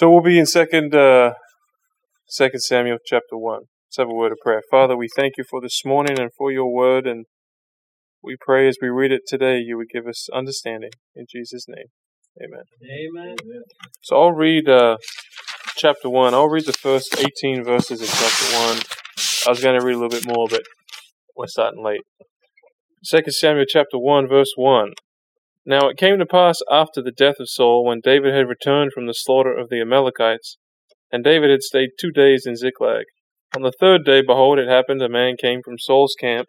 So we'll be in second uh, second Samuel chapter one. Let's have a word of prayer. Father, we thank you for this morning and for your word, and we pray as we read it today, you would give us understanding. In Jesus' name, Amen. Amen. So I'll read uh, chapter one. I'll read the first eighteen verses of chapter one. I was going to read a little bit more, but we're starting late. Second Samuel chapter one, verse one. Now it came to pass after the death of Saul, when David had returned from the slaughter of the Amalekites, and David had stayed two days in Ziklag. On the third day, behold, it happened, a man came from Saul's camp,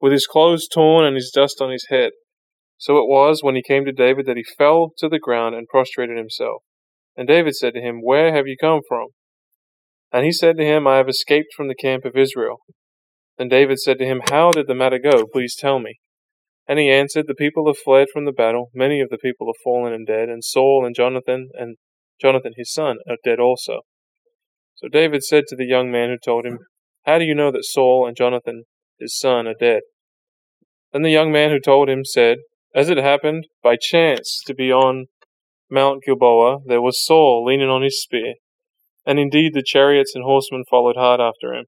with his clothes torn and his dust on his head. So it was, when he came to David, that he fell to the ground and prostrated himself. And David said to him, Where have you come from? And he said to him, I have escaped from the camp of Israel. Then David said to him, How did the matter go? Please tell me. And he answered, The people have fled from the battle. Many of the people have fallen and dead, and Saul and Jonathan and Jonathan his son are dead also. So David said to the young man who told him, How do you know that Saul and Jonathan his son are dead? Then the young man who told him said, As it happened, by chance, to be on Mount Gilboa, there was Saul leaning on his spear, and indeed the chariots and horsemen followed hard after him.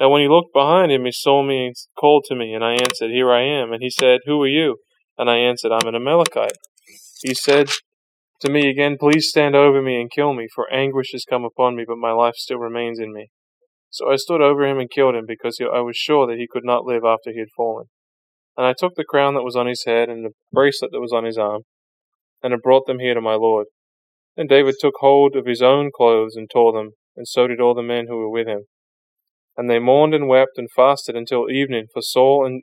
Now when he looked behind him, he saw me and called to me, and I answered, Here I am. And he said, Who are you? And I answered, I'm an Amalekite. He said to me again, Please stand over me and kill me, for anguish has come upon me, but my life still remains in me. So I stood over him and killed him, because I was sure that he could not live after he had fallen. And I took the crown that was on his head and the bracelet that was on his arm, and I brought them here to my lord. Then David took hold of his own clothes and tore them, and so did all the men who were with him. And they mourned and wept and fasted until evening for Saul and,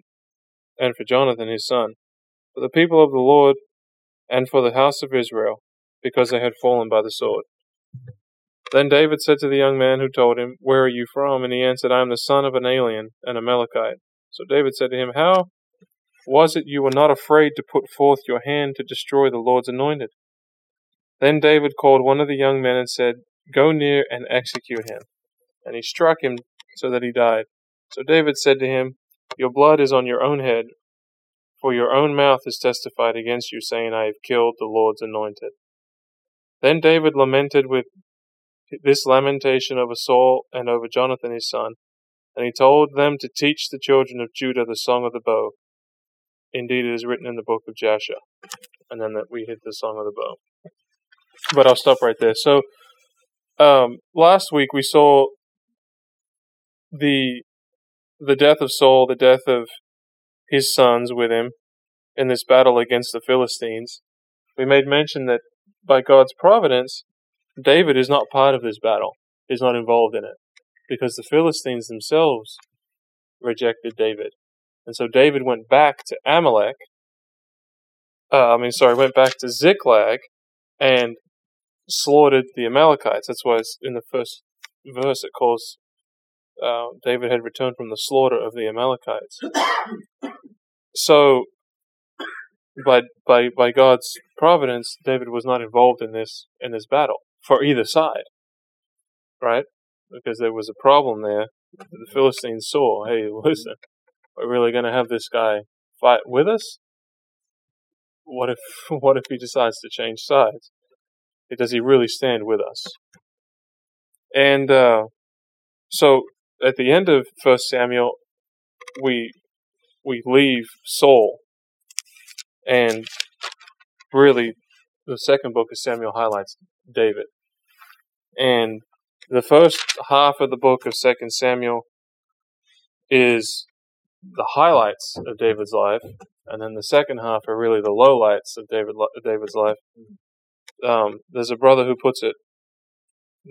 and for Jonathan his son, for the people of the Lord, and for the house of Israel, because they had fallen by the sword. Then David said to the young man who told him, Where are you from? And he answered, I am the son of an alien, an Amalekite. So David said to him, How was it you were not afraid to put forth your hand to destroy the Lord's anointed? Then David called one of the young men and said, Go near and execute him. And he struck him so that he died. So David said to him, Your blood is on your own head, for your own mouth has testified against you, saying, I have killed the Lord's anointed. Then David lamented with this lamentation over Saul and over Jonathan his son, and he told them to teach the children of Judah the song of the bow. Indeed, it is written in the book of Jasher. And then that we hit the song of the bow. But I'll stop right there. So, um, last week we saw the the death of Saul, the death of his sons with him in this battle against the Philistines. We made mention that by God's providence, David is not part of this battle. He's not involved in it because the Philistines themselves rejected David. And so David went back to Amalek. Uh, I mean, sorry, went back to Ziklag and slaughtered the Amalekites. That's why in the first verse it calls uh, David had returned from the slaughter of the Amalekites. so, by by by God's providence, David was not involved in this in this battle for either side, right? Because there was a problem there. The Philistines saw, hey, listen, we're really going to have this guy fight with us? What if what if he decides to change sides? Does he really stand with us? And uh, so at the end of First Samuel, we we leave Saul, and really, the second book of Samuel highlights David, and the first half of the book of Second Samuel is the highlights of David's life, and then the second half are really the lowlights of David David's life. Um, there's a brother who puts it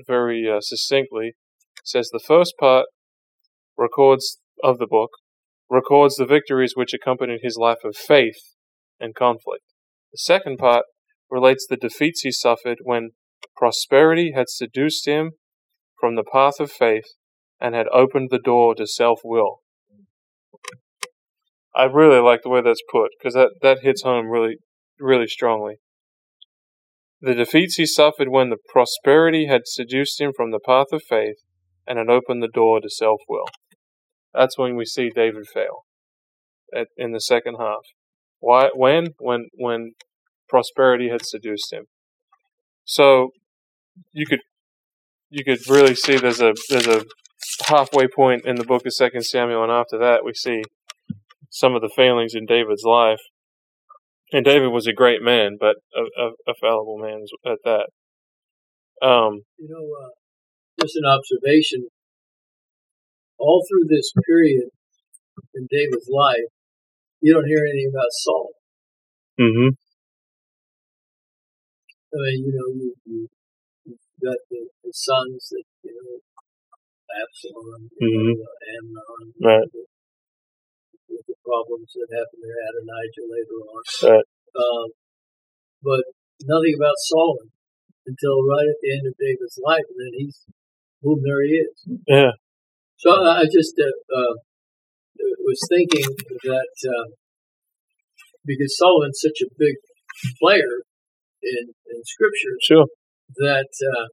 very uh, succinctly. Says the first part records of the book records the victories which accompanied his life of faith and conflict. The second part relates the defeats he suffered when prosperity had seduced him from the path of faith and had opened the door to self will. I really like the way that's put because that, that hits home really, really strongly. The defeats he suffered when the prosperity had seduced him from the path of faith and had opened the door to self will. That's when we see David fail at, in the second half. Why? When? When? When prosperity had seduced him. So you could you could really see there's a there's a halfway point in the book of Second Samuel, and after that we see some of the failings in David's life. And David was a great man, but a, a, a fallible man at that. Um, you know, uh, just an observation. All through this period in David's life, you don't hear anything about Saul. Mm-hmm. I mean, you know, you, you, you've got the, the sons that, you know, Absalom, mm-hmm. know, Amnon, right. the, the problems that happened to Adonijah later on. Right. Um, but nothing about Saul until right at the end of David's life, and then he's, boom, there he is. Yeah. So I just uh, uh, was thinking that uh, because Solomon's such a big player in, in Scripture, sure, that uh,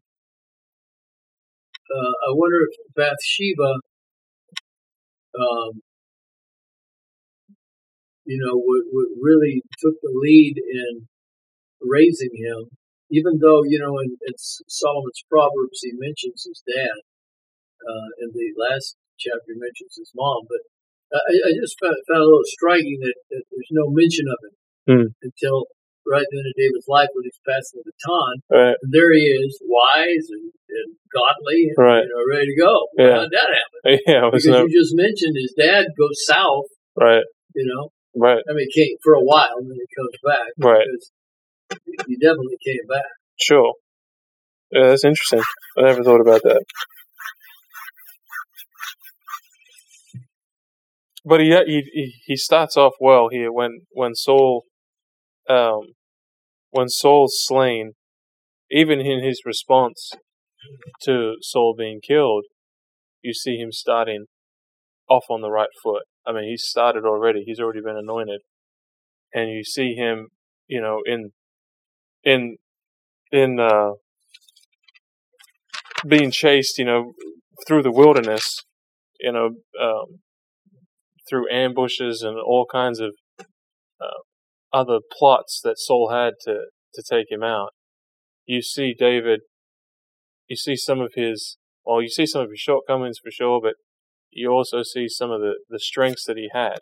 uh, I wonder if Bathsheba, um, you know, what, would really took the lead in raising him, even though you know in, in Solomon's Proverbs he mentions his dad. Uh, in the last chapter, mentions his mom, but I, I just found, found, a little striking that, that, there's no mention of it hmm. until right then in David's life when he's passing the baton. Right. And there he is, wise and, and godly, and, right. you know, ready to go. Yeah. How did that happen? Yeah, because no... you just mentioned his dad goes south. Right. You know. Right. I mean, came for a while, and then he comes back. Right. He definitely came back. Sure. Yeah, that's interesting. I never thought about that. But he he he starts off well here when when Saul um when Saul's slain, even in his response to Saul being killed, you see him starting off on the right foot. I mean, he's started already. He's already been anointed, and you see him, you know, in in in uh, being chased, you know, through the wilderness, you know, um, through ambushes and all kinds of uh, other plots that Saul had to, to take him out. You see David, you see some of his, well, you see some of his shortcomings for sure, but you also see some of the, the strengths that he had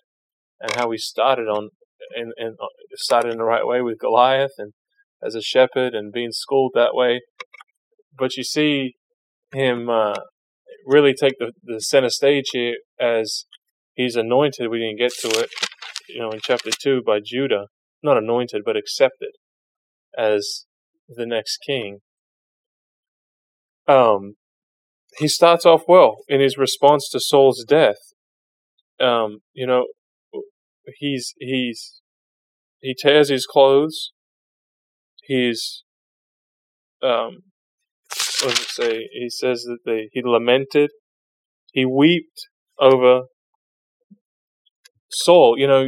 and how he started on and, and uh, started in the right way with Goliath and as a shepherd and being schooled that way. But you see him uh, really take the, the center stage here as he's anointed. We didn't get to it, you know, in chapter two by Judah, not anointed, but accepted as the next king. Um, he starts off well in his response to Saul's death. Um, you know, he's he's he tears his clothes. He's um, what does it say? He says that they, he lamented. He wept over Saul, you know,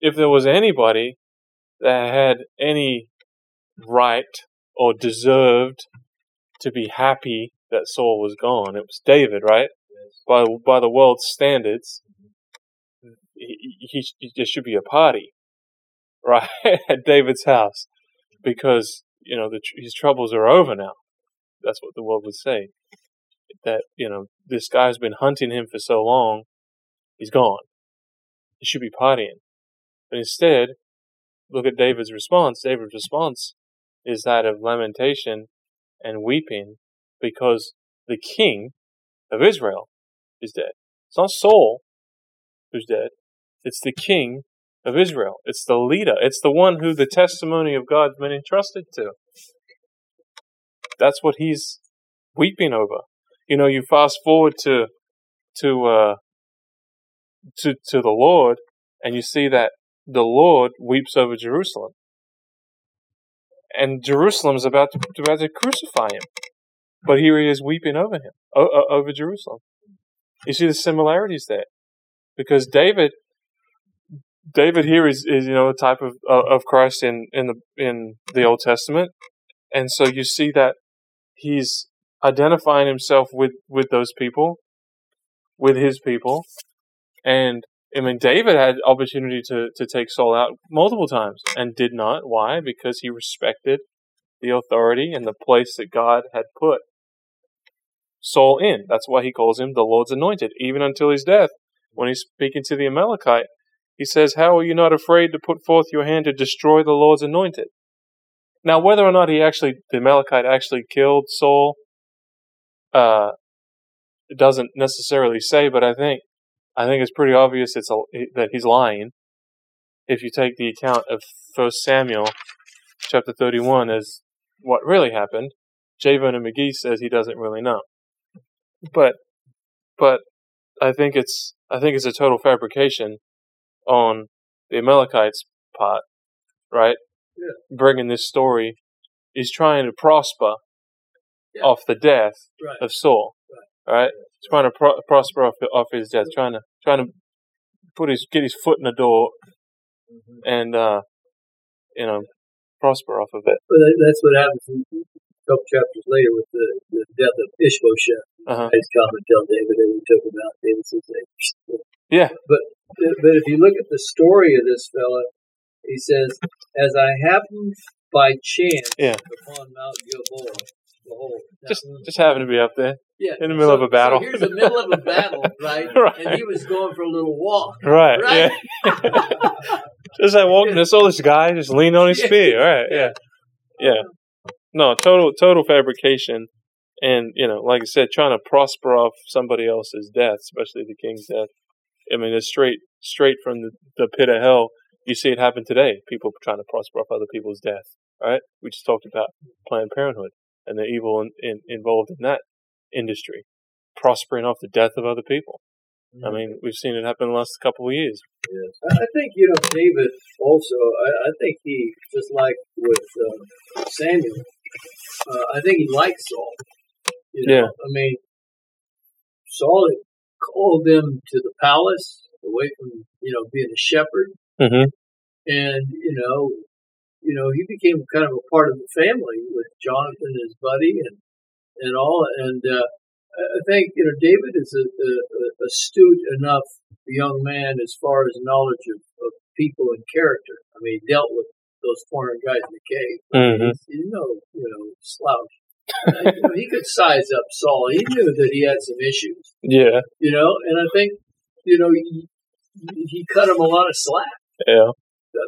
if there was anybody that had any right or deserved to be happy that Saul was gone, it was David, right? Yes. By by the world's standards, he, he, he, there should be a party, right, at David's house, because you know the, his troubles are over now. That's what the world would say. That you know this guy's been hunting him for so long, he's gone. He should be partying. But instead, look at David's response. David's response is that of lamentation and weeping because the king of Israel is dead. It's not Saul who's dead. It's the king of Israel. It's the leader. It's the one who the testimony of God's been entrusted to. That's what he's weeping over. You know, you fast forward to to uh, to, to the Lord, and you see that the Lord weeps over Jerusalem. And Jerusalem is about to, about to crucify him. But here he is weeping over him, over Jerusalem. You see the similarities there. Because David, David here is, is you know, a type of, of Christ in, in the, in the Old Testament. And so you see that he's identifying himself with, with those people, with his people, and I mean, David had opportunity to, to take Saul out multiple times and did not. Why? Because he respected the authority and the place that God had put Saul in. That's why he calls him the Lord's anointed, even until his death. When he's speaking to the Amalekite, he says, How are you not afraid to put forth your hand to destroy the Lord's anointed? Now, whether or not he actually, the Amalekite actually killed Saul, uh, it doesn't necessarily say, but I think, I think it's pretty obvious it's a, that he's lying. If you take the account of First Samuel, chapter 31, as what really happened, J. Vernon McGee says he doesn't really know. But, but I think it's, I think it's a total fabrication on the Amalekites' part, right? Yeah. Bringing this story, he's trying to prosper Yeah. off the death Right. of Saul, right? Trying to pro- prosper off, off his death, trying to trying to put his get his foot in the door Mhm. and uh, you know prosper off of it. That- that's what happens in a couple chapters later with the, the death of Ishbosheth. Uh-huh. He's come and tell David that he took him out. David. Yeah. But but if you look at the story of this fella, he says, "As I happened by chance Yeah. upon Mount Gilboa, behold." Just just having to be up there, yeah, in the middle of a battle. So here's the middle of a battle, right? Right. And he was going for a little walk. right? Right. Yeah. just I walking, I saw this guy just lean on his Yeah. spear, right? Yeah, yeah. No, total total fabrication, and you know, like I said, trying to prosper off somebody else's death, especially the king's death. I mean, it's straight straight from the, the pit of hell. You see it happen today. People trying to prosper off other people's death. Right? We just talked about Planned Parenthood and the evil in, in, involved in that industry, prospering off the death of other people. I mean, we've seen it happen the last couple of years. Yes. I think, you know, David also, I, I think he, just like with uh, Samuel, uh, I think he liked Saul. You know? Yeah. I mean, Saul had called him to the palace away from, you know, being a shepherd. Mm-hmm. And, you know, you know, he became kind of a part of the family with Jonathan, his buddy, and, and all. And, uh, I think, you know, David is a, a, a astute enough young man as far as knowledge of, of people and character. I mean, he dealt with those foreign guys in the cave. Mm-hmm. He's, he's no, you know, slouch. Uh, you know, he could size up Saul. He knew that he had some issues, Yeah, you know, and I think, you know, he, he cut him a lot of slack. yeah,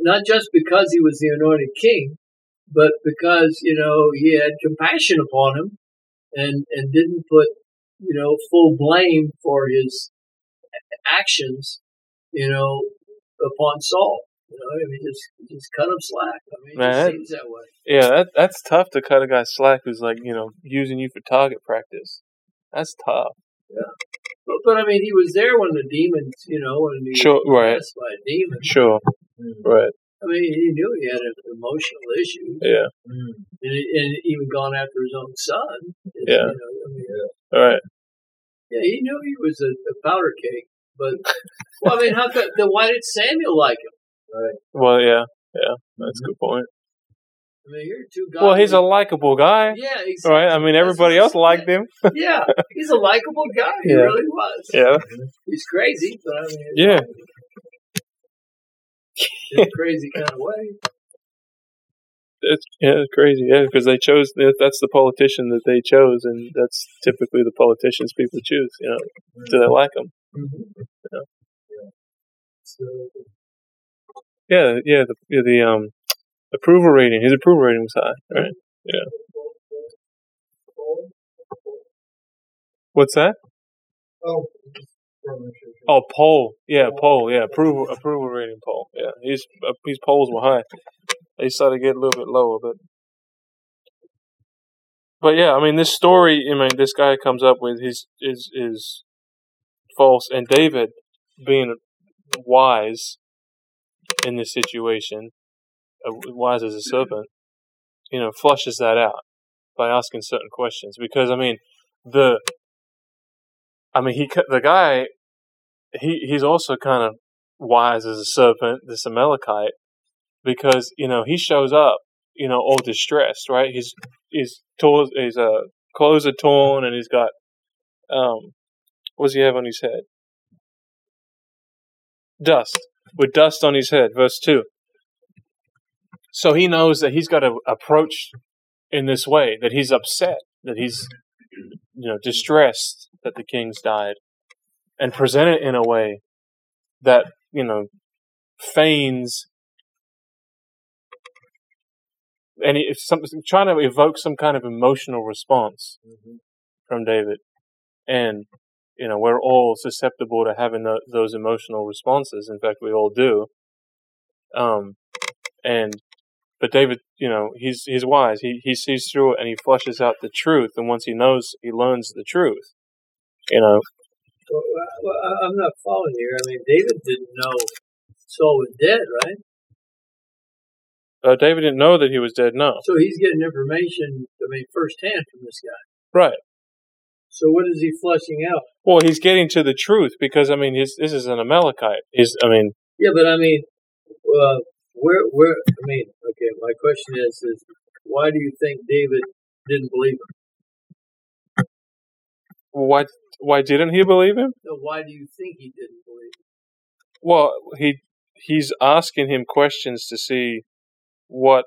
Not just because he was the anointed king, but because, you know, he had compassion upon him and, and didn't put, you know, full blame for his actions, you know, upon Saul. You know, I mean, just just cut him slack. I mean, it Man, that- seems that way. yeah. That that's tough to cut a guy slack who's like you know using you for target practice. That's tough. But, but I mean, he was there when the demons, you know, when he Sure, was right. by a demon. Sure, mm. right. I mean, he knew he had an emotional issue, Yeah, mm-hmm. and, and even gone after his own son. It's, Yeah. You know, I mean, all right. yeah, he knew he was a, a powder cake. But well, I mean, how could, then why did Samuel like him? Right. Well, yeah, yeah. That's a mm-hmm. good point. I mean, you're two guys. Well, he's a likable guy, yeah, exactly. right? I mean, everybody else liked him. Yeah, he's a likable guy. He Yeah. really was. Yeah, mm-hmm. He's crazy, but I mean, yeah. In a crazy kind of way. It's yeah, it's crazy. Yeah, because they chose. That's the politician that they chose, and that's typically the politicians people choose. You know, do they like them? So, Yeah, yeah. The yeah, the um approval rating. His approval rating was high, right? Yeah. What's that? oh, Oh, poll. Yeah, poll. Yeah, approval approval rating poll. Yeah, his uh, his polls were high. They started to get a little bit lower, but but yeah, I mean, this story. I mean, this guy comes up with his is is false, and David being wise in this situation, uh, wise as a serpent, you know, flushes that out by asking certain questions. Because I mean, the I mean, he the guy, he he's also kind of wise as a serpent, this Amalekite, because you know he shows up, you know, all distressed, right? He's he's torn, his uh, clothes are torn, and he's got um, what does he have on his head? Dust with dust on his head. Verse two. So he knows that he's got to approach in this way that he's upset, that he's you know distressed that the king's died, and present it in a way that you know feigns and it's something trying to evoke some kind of emotional response Mhm. from David, and you know we're all susceptible to having tho- those emotional responses. In fact, we all do. Um, and but David, you know, he's he's wise. He he sees through it and he flushes out the truth. And once he knows, he learns the truth. You know, Well, well, I- I'm not following here. I mean, David didn't know Saul was dead, right? uh, David didn't know that he was dead. No, So he's getting information, I mean, firsthand from this guy. right. So what is he flushing out? Well, he's getting to the truth because I mean, his, this is an Amalekite. He's, I mean, Yeah, but I mean, uh, where, where? I mean, okay. My question is, is why do you think David didn't believe him? why why didn't he believe him? No, why do you think he didn't believe him? Well, he he's asking him questions to see what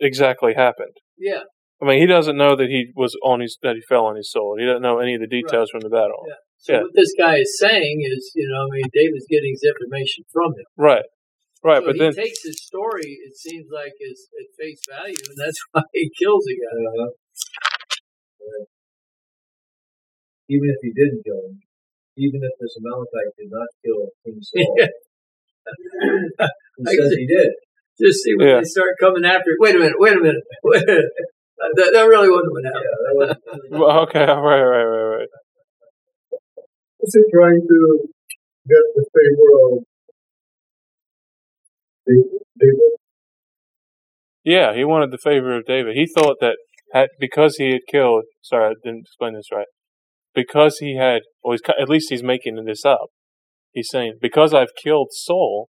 exactly happened. Yeah, I mean, he doesn't know that he was on his that he fell on his sword. He doesn't know any of the details from the battle. yeah. So Yeah. what this guy is saying is, you know, I mean, David's getting his information from him. Right, right. so but he then, takes his story. It seems like is at face value, and that's why he kills the guy. Uh-huh. Right. Even if he didn't kill him, even if this Amalekite did not kill King Saul, he I says see. he did. Just see when Yeah. they start coming after. Wait a minute. Wait a minute. Wait a minute. That, that really wasn't what Yeah, happened. that was, well, okay, right, right, right, right. Was he trying to get the favor of David? David? Yeah, he wanted the favor of David. He thought that had, because he had killed. Sorry, I didn't explain this right. Because he had, or at least he's making this up. He's saying, because I've killed Saul,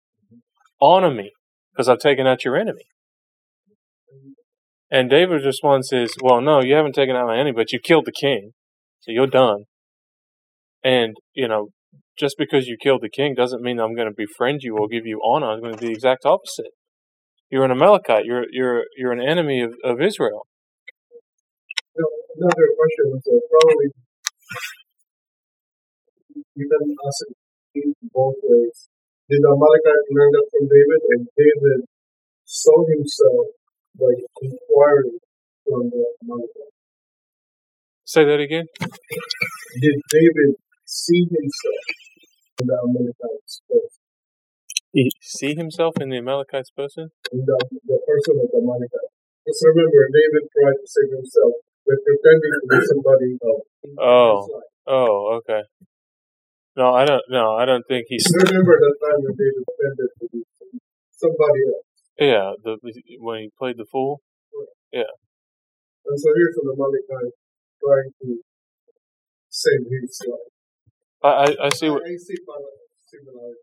honor me, because I've taken out your enemy. And David's response is, well, no, you haven't taken out my enemy, but you killed the king, so you're done. And, you know, just because you killed the king doesn't mean I'm going to befriend you or give you honor. I'm going to do the exact opposite. You're an Amalekite. You're you're you're an enemy of, of Israel. No, another question was uh, probably you can ask it both ways. Did Amalekite learn that from David, and David saw himself by inquiring from the Amalekite? Say that again. Did David see himself in the Amalekite's person, He see himself in the Amalekite's person. in the, the person of the Amalekite? Just remember, David tried to save himself by pretending to be somebody else. Oh. Oh, okay. No, I don't. No, I don't think he's. Remember that time when David pretended to be somebody else. Yeah, the when he played the fool. Yeah. And so here's an Amalekite trying to save his life. I I, I see. What, I see similarities.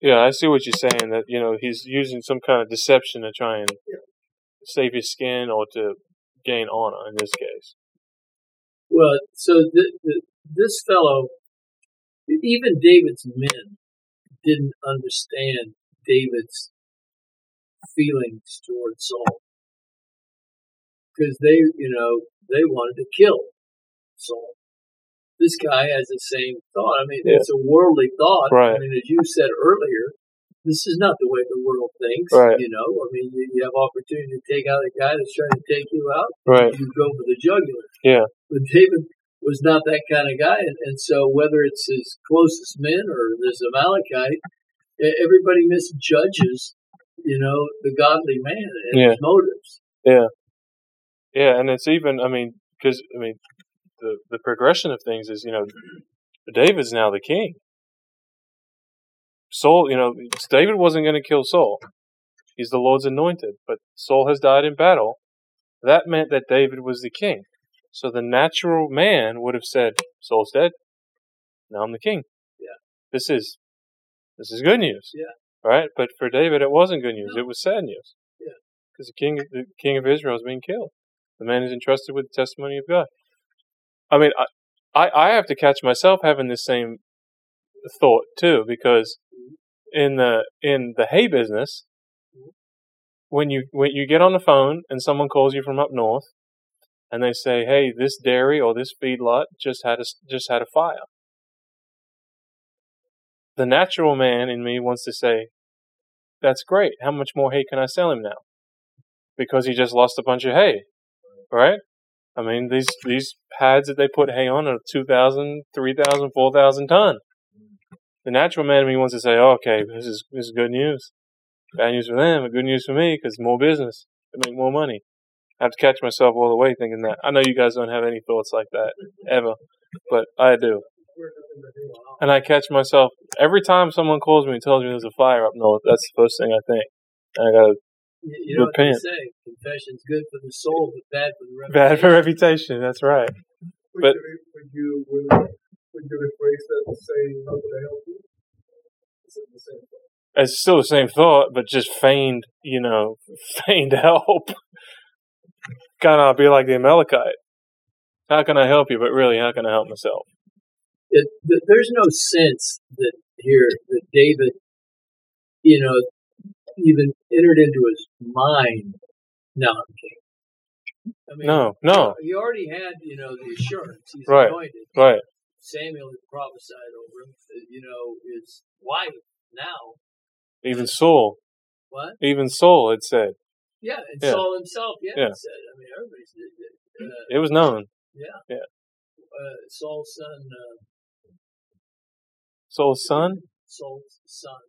yeah, I see what you're saying. That you know he's using some kind of deception to try and save his skin or to gain honor. In this case. Well, so th- th- this fellow, even David's men, didn't understand David's feelings towards Saul because they, you know, they wanted to kill Saul. This guy has the same thought. I mean, Yeah. it's a worldly thought. Right. I mean, as you said earlier, this is not the way the world thinks. Right. You know, I mean, you, you have opportunity to take out a guy that's trying to take you out Right. you go for the jugular. Yeah. But David was not that kind of guy, and, and so whether it's his closest men or this Amalekite, everybody misjudges, you know, the godly man and Yeah. his motives. Yeah. Yeah, and it's even. I mean, because I mean, the the progression of things is you know, David's now the king. Saul, you know, David wasn't going to kill Saul. He's the Lord's anointed, but Saul has died in battle. That meant that David was the king. So the natural man would have said, "Saul's dead. Now I'm the king." Yeah. This is this is good news. Yeah. Right, but for David, it wasn't good news. No. It was sad news. Yeah. Because the king, the king of Israel, is being killed. The man is entrusted with the testimony of God. I mean, I, I, have to catch myself having the same thought too, because in the in the hay business, when you when you get on the phone and someone calls you from up north, and they say, "Hey, this dairy or this feedlot just had a just had a fire." The natural man in me wants to say, "That's great. How much more hay can I sell him now?" Because he just lost a bunch of hay, right? I mean, these these pads that they put hay on are 2,000, 3,000, 4,000 ton. The natural man in me wants to say, oh, "Okay, this is this is good news. Bad news for them, but good news for me because more business to make more money." I have to catch myself all the way thinking that. I know you guys don't have any thoughts like that ever, but I do. And I catch myself every time someone calls me and tells me there's a fire up north. That's the first thing I think. And I gotta You, you know what they say? Confession's good for the soul, but bad for the reputation. bad for reputation. That's right. Would But- you, would you would, would you rephrase that to say how can I help you? Is it the same thing? It's still the same thought, but just feigned. You know, feigned help. kind of be like the Amalekite. How can I help you? But really, how can I help myself? it, there's no sense that here that David, you know, even entered into his mind. No, I'm kidding. I mean, No, no, He already had, you know, the assurance. He's Right. anointed. right. Samuel had prophesied over him. uh, You know, his wife now. Even Saul, What? even Saul had said Yeah, and Yeah. Saul himself. Yeah, Yeah. said. I mean, everybody said. Uh, it was known. Yeah, uh, Saul's son. Uh, Saul's son, Saul's son.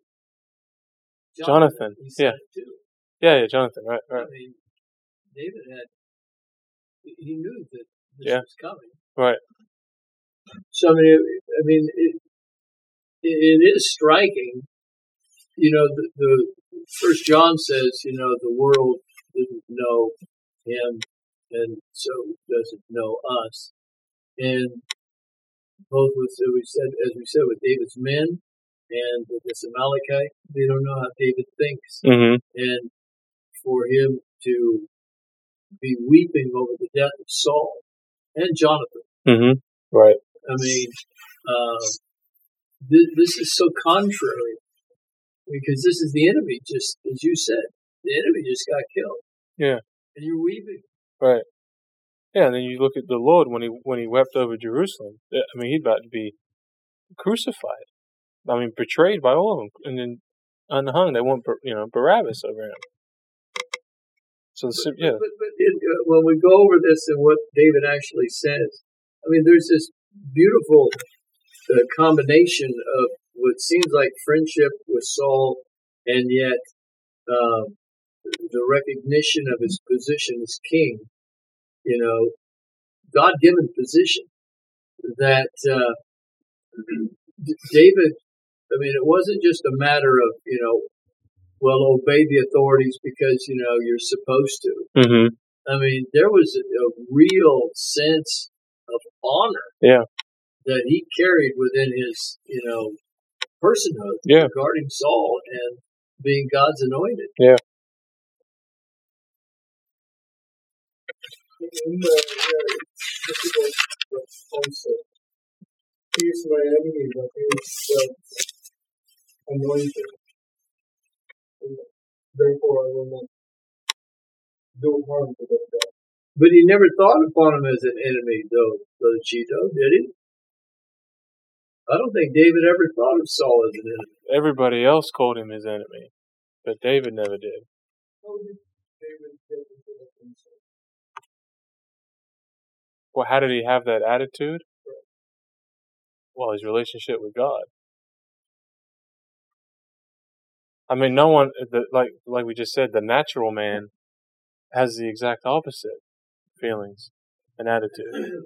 Jonathan, said yeah. too. yeah, yeah, Jonathan, right, right, I mean, David had, he knew that this Yeah. was coming. right. So, I mean, it, I mean, it, it, it is striking. You know, the, the First John says, you know, the world didn't know him, and so doesn't know us. And both with, as we said, as we said, with David's men and with this Amalekite, they don't know how David thinks. Mm-hmm. and for him to be weeping over the death of Saul and Jonathan. Mm-hmm. Right. I mean, uh, th- this is so contrary because this is the enemy, just as you said. The enemy just got killed. Yeah. And you're weeping. Right. Yeah, and then you look at the Lord when he when he wept over Jerusalem. I mean, he'd about to be crucified. I mean, betrayed by all of them, and then unhung. They want you know Barabbas over him. So the, sim- yeah, But, but it, uh, when we go over this and what David actually says, I mean, there's this beautiful uh, combination of what seems like friendship with Saul and yet um, the recognition of his position as king. You know, God given position that uh, David, I mean, it wasn't just a matter of, you know, well, obey the authorities because, you know, you're supposed to. mm-hmm. I mean, there was a, a real sense of honor Yeah. that he carried within his, you know, personhood Yeah. regarding Saul and being God's anointed. In the uh, difficult concept, he is my enemy, but he is anointed. Therefore, I will not do harm to that guy. But he never thought upon him as an enemy, though, Brother Cheeto, did he? I don't think David ever thought of Saul as an enemy. everybody else called him his enemy, but David never did. How did David get into that concept? Well, how did he have that attitude? Well, his relationship with God. I mean, no one, the, like like we just said, the natural man has the exact opposite feelings and attitude.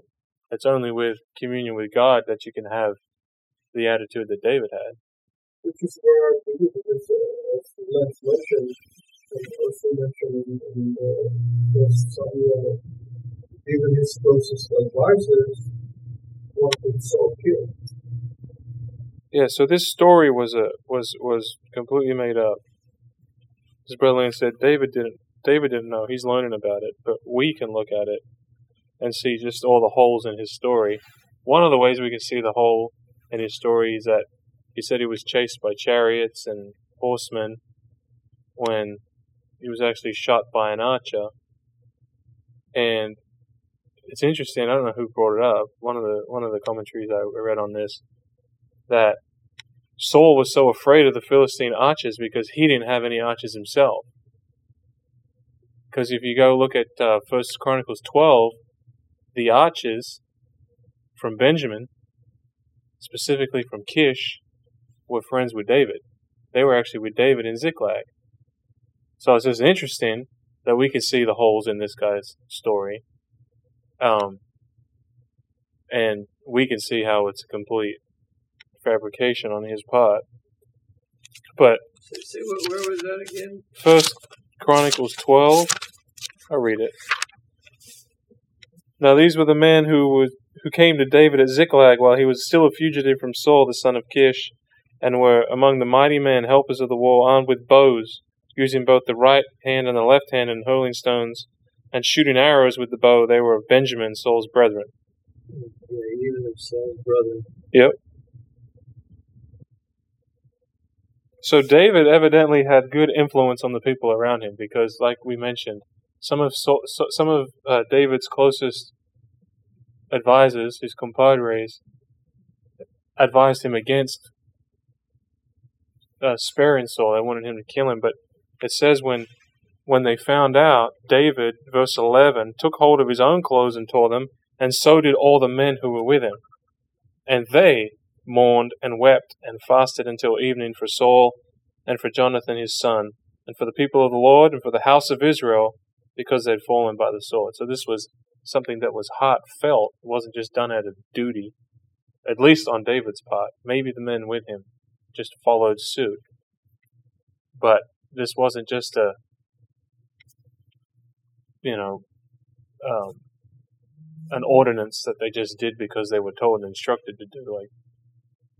It's only with communion with God that you can have the attitude that David had. Which is where I believe it is, as mentioned, also mentioned in, in uh, First Samuel, even his closest advisors wanted Saul killed. Yeah, so this story was a was was completely made up. As Brother Lance said, David didn't David didn't know. He's learning about it, but we can look at it and see just all the holes in his story. One of the ways we can see the hole in his story is that he said he was chased by chariots and horsemen when he was actually shot by an archer. And it's interesting. I don't know who brought it up. One of the one of the commentaries I read on this that Saul was so afraid of the Philistine archers because he didn't have any archers himself. Because if you go look at uh, First Chronicles twelve, the archers from Benjamin, specifically from Kish, were friends with David. They were actually with David in Ziklag. So it's just interesting that we can see the holes in this guy's story. Um, and we can see how it's a complete fabrication on his part. But Say, where, where was that again? First Chronicles 12, I'll read it. Now these were the men who was, who came to David at Ziklag while he was still a fugitive from Saul the son of Kish, and were among the mighty men, helpers of the war, armed with bows, using both the right hand and the left hand in hurling stones, and shooting arrows with the bow. They were of Benjamin, Saul's brethren. Yeah, even of Saul's brother. Yep. So David evidently had good influence on the people around him because, like we mentioned, some of Saul, so, some of uh, David's closest advisors, his compadres, advised him against uh, sparing Saul. They wanted him to kill him, but it says when when they found out, David, verse eleven, took hold of his own clothes and tore them, and so did all the men who were with him, and they mourned and wept and fasted until evening for Saul and for Jonathan his son, and for the people of the Lord and for the house of Israel, because they had fallen by the sword. So this was something that was heartfelt. It wasn't just done out of duty, at least on David's part. Maybe the men with him just followed suit. But this wasn't just a, you know, um, an ordinance that they just did because they were told and instructed to do. Like,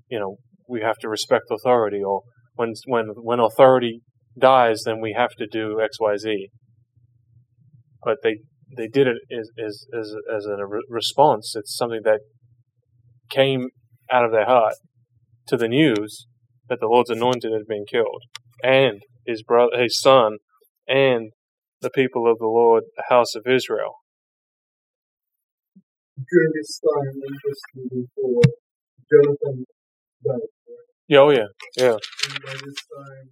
you know, we have to respect authority, or when when when authority dies, then we have to do X, Y, Z. But they they did it as as as, as a re- response. It's something that came out of their heart to the news that the Lord's anointed had been killed, and his brother, his son, and the people of the Lord, the house of Israel. During this time, interesting for Jonathan Yeah, oh yeah, yeah. And by this time,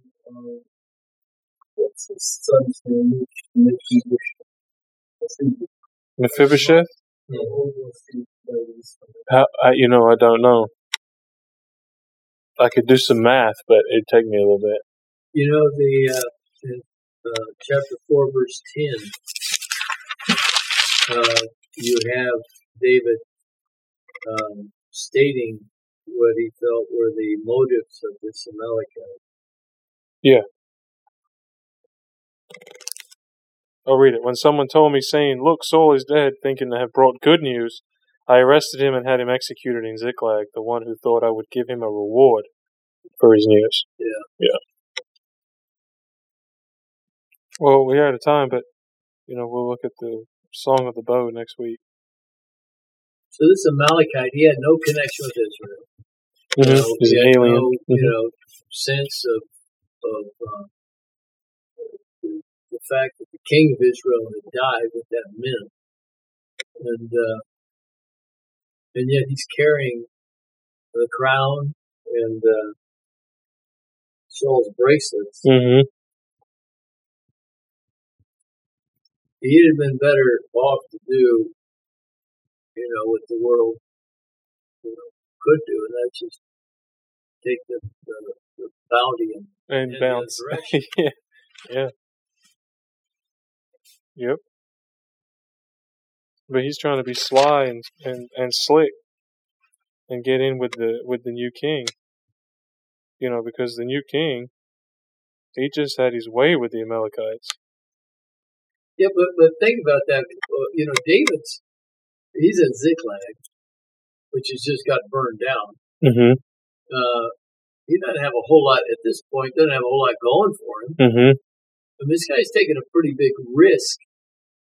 what's his son's name? Mephibosheth. How, I, you know, I don't know. I could do some math, but it'd take me a little bit. You know the uh, in uh, chapter four, verse ten. Uh, you have David um, stating what he felt were the motives of this Amalekite. Yeah. I'll read it. When someone told me, saying, Look, Saul is dead, thinking to have brought good news, I arrested him and had him executed in Ziklag, the one who thought I would give him a reward for his news. Yeah. Yeah. Well, we're out of time, but, you know, we'll look at the Song of the Bow next week. So this Amalekite, he had no connection with Israel. You Mm-hmm. know, He's he alien. no, you Mhm. know, sense of of uh, the, fact that the king of Israel had died, what that meant, and uh, and yet he's carrying the crown and uh, Saul's bracelets. Mm-hmm. He'd have been better off to do, you know, what the world you know, could do, and that's just take the, the, the bounty and And bounce. yeah. Yeah. Yep. But he's trying to be sly and, and, and slick and get in with the with the new king. You know, because the new king he just had his way with the Amalekites. Yeah, but but think about that. Uh, you know, David's he's at Ziklag, which has just got burned down. Mm-hmm. Uh, he doesn't have a whole lot at this point. Doesn't have a whole lot going for him. Mm-hmm. And this guy's taking a pretty big risk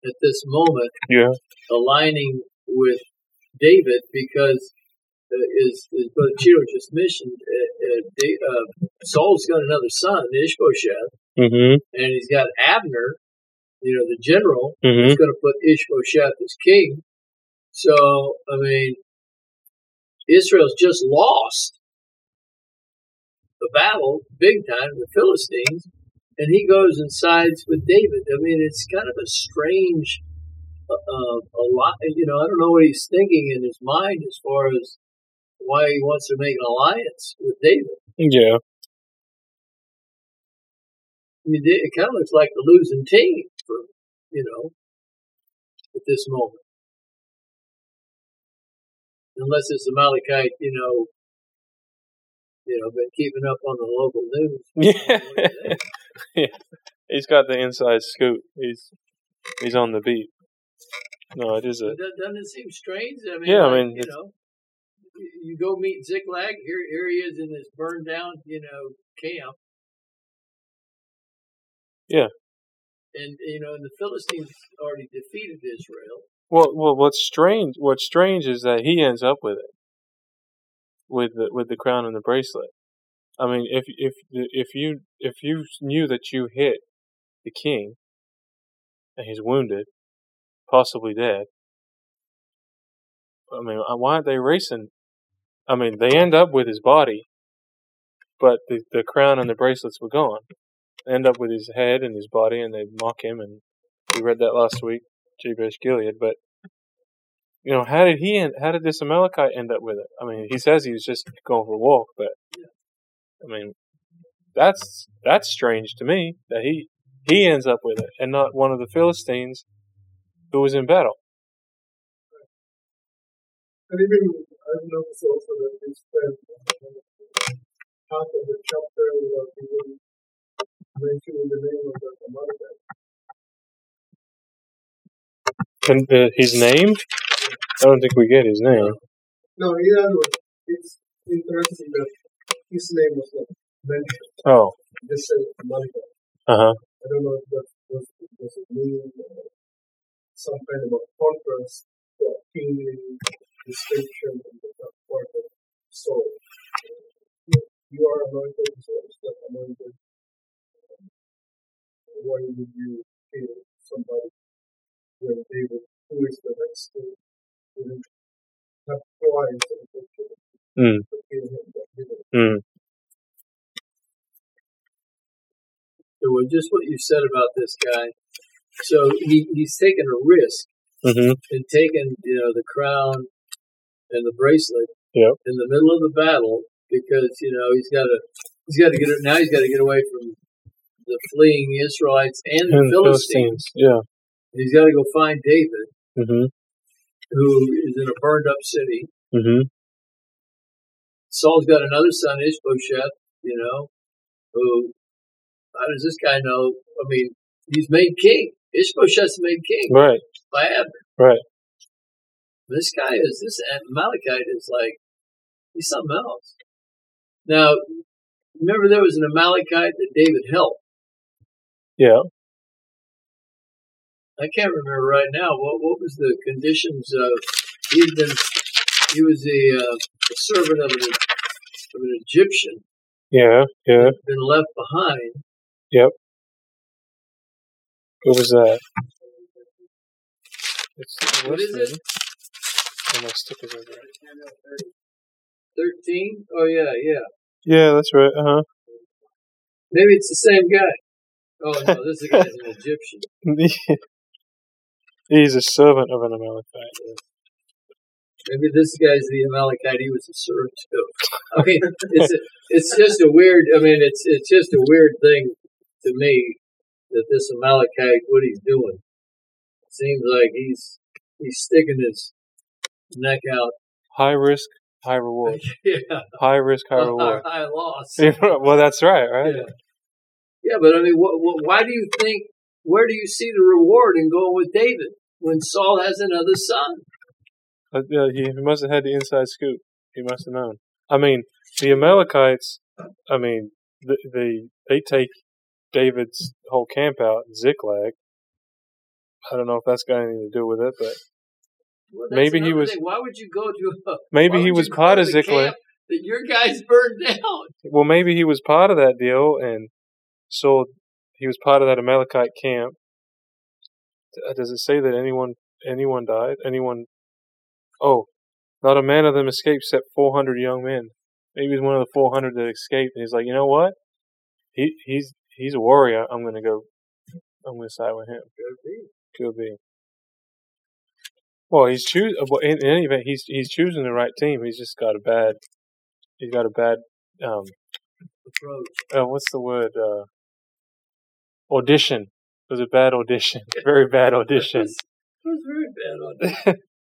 at this moment, Yeah. aligning with David because, uh, as, as Brother Cheeto just mentioned, uh, uh, uh, Saul's got another son, Ishbosheth, Mm-hmm. and he's got Abner, you know, the general, Mm-hmm. who's going to put Ishbosheth as king. So, I mean, Israel's just lost the battle big time, with the Philistines, and he goes and sides with David. I mean, it's kind of a strange, uh, uh, a lot. You know, I don't know what he's thinking in his mind as far as why he wants to make an alliance with David. Yeah. I mean, it kind of looks like the losing team for you know at this moment, unless it's Amalekite, you know. You know, been keeping up on the local news. Yeah. yeah. He's got the inside scoop. He's he's on the beat. No, it is a that- Doesn't it seem strange? I mean, Yeah, I mean, you know, you you go meet Ziklag. Here, here he is in this burned down, you know, camp. Yeah. And you know, and the Philistines already defeated Israel. Well. Well, what's strange? What's strange is that he ends up with it, with the with the crown and the bracelet. I mean, if if if you if you knew that you hit the king, and he's wounded, possibly dead. I mean, uh, why aren't they racing? I mean, they end up with his body, but the the crown and the bracelets were gone. They end up with his head and his body, and they mock him. And we read that last week, Jabesh Gilead. But you know, how did he end? How did this Amalekite end up with it? I mean, he says he was just going for a walk, but I mean, that's that's strange to me that he he ends up with it and not one of the Philistines who was in battle. And even I've noticed also that they spend half of the chapter even mentioning the name of the Amalekite. And uh, his name? I don't think we get his name. No, in other words, it's interesting that his name was not mentioned. Oh, Just said Amalekite. uh huh. I don't know if that was, was it mean or some kind of a contrast or kingly distinction in the part of Saul. You are anointed, so it's not anointed. Why would you kill somebody when David, who is the next king, didn't have twice unfortunately Mm. to kill him, but didn't. Mm. So, well, just what you said about this guy. So he, he's taken a risk Mm-hmm. in taking, you know, the crown and the bracelet Yep. in the middle of the battle because you know he's got to he's got to get it. now he's got to get away from the fleeing Israelites and the And Philistines. Philistines. Yeah. He's got to go find David, Mm-hmm. who is in a burned up city. Mm-hmm. Saul's got another son, Ishbosheth, you know, who, how does this guy know? I mean, he's made king. Ishbosheth's made king Right. by Abner. Right. This guy is, this Amalekite is like, he's something else. Now, remember there was an Amalekite that David helped. Yeah. I can't remember right now. What what was the conditions of? He had been. He was a, uh, a servant of an of an Egyptian. Yeah. Yeah. Been left behind. Yep. What was that? It's What is it? Oh, my stickers over there. Thirteen. Oh yeah, yeah. Yeah, that's right. Uh huh. Maybe it's the same guy. Oh no, this guy's an Egyptian. He's a servant of an Amalekite. Maybe this guy's the Amalekite he was a servant to. I mean, it's a, it's just a weird. I mean, it's it's just a weird thing to me that this Amalekite, what he's doing, seems like he's he's sticking his neck out. High risk, high reward. yeah, High risk, high reward. high loss. well, that's right, right? Yeah. Yeah, but I mean, what, what, why do you think? Where do you see the reward in going with David when Saul has another son? Uh, yeah, he, he must have had the inside scoop. He must have known. I mean, the Amalekites. I mean, the, the they take David's whole camp out in Ziklag. I don't know if that's got anything to do with it, but Well, Maybe he was- thing. Why would you go to? A, maybe he was part of Ziklag. That your guys burned down. Well, maybe he was part of that deal, and so he was part of that Amalekite camp. Uh, Does it say that anyone anyone died? Anyone Oh, not a man of them escaped except 400 young men. Maybe he's one of the 400 that escaped, and he's like, you know what? He he's he's a warrior. I'm gonna go. I'm gonna side with him. Could be. Could be. Well, he's choosing. Well, in, in any event, he's he's choosing the right team. He's just got a bad. He's got a bad. Um, Approach. uh, what's the word? Uh, audition. It was a bad audition. Very bad audition. It was very bad on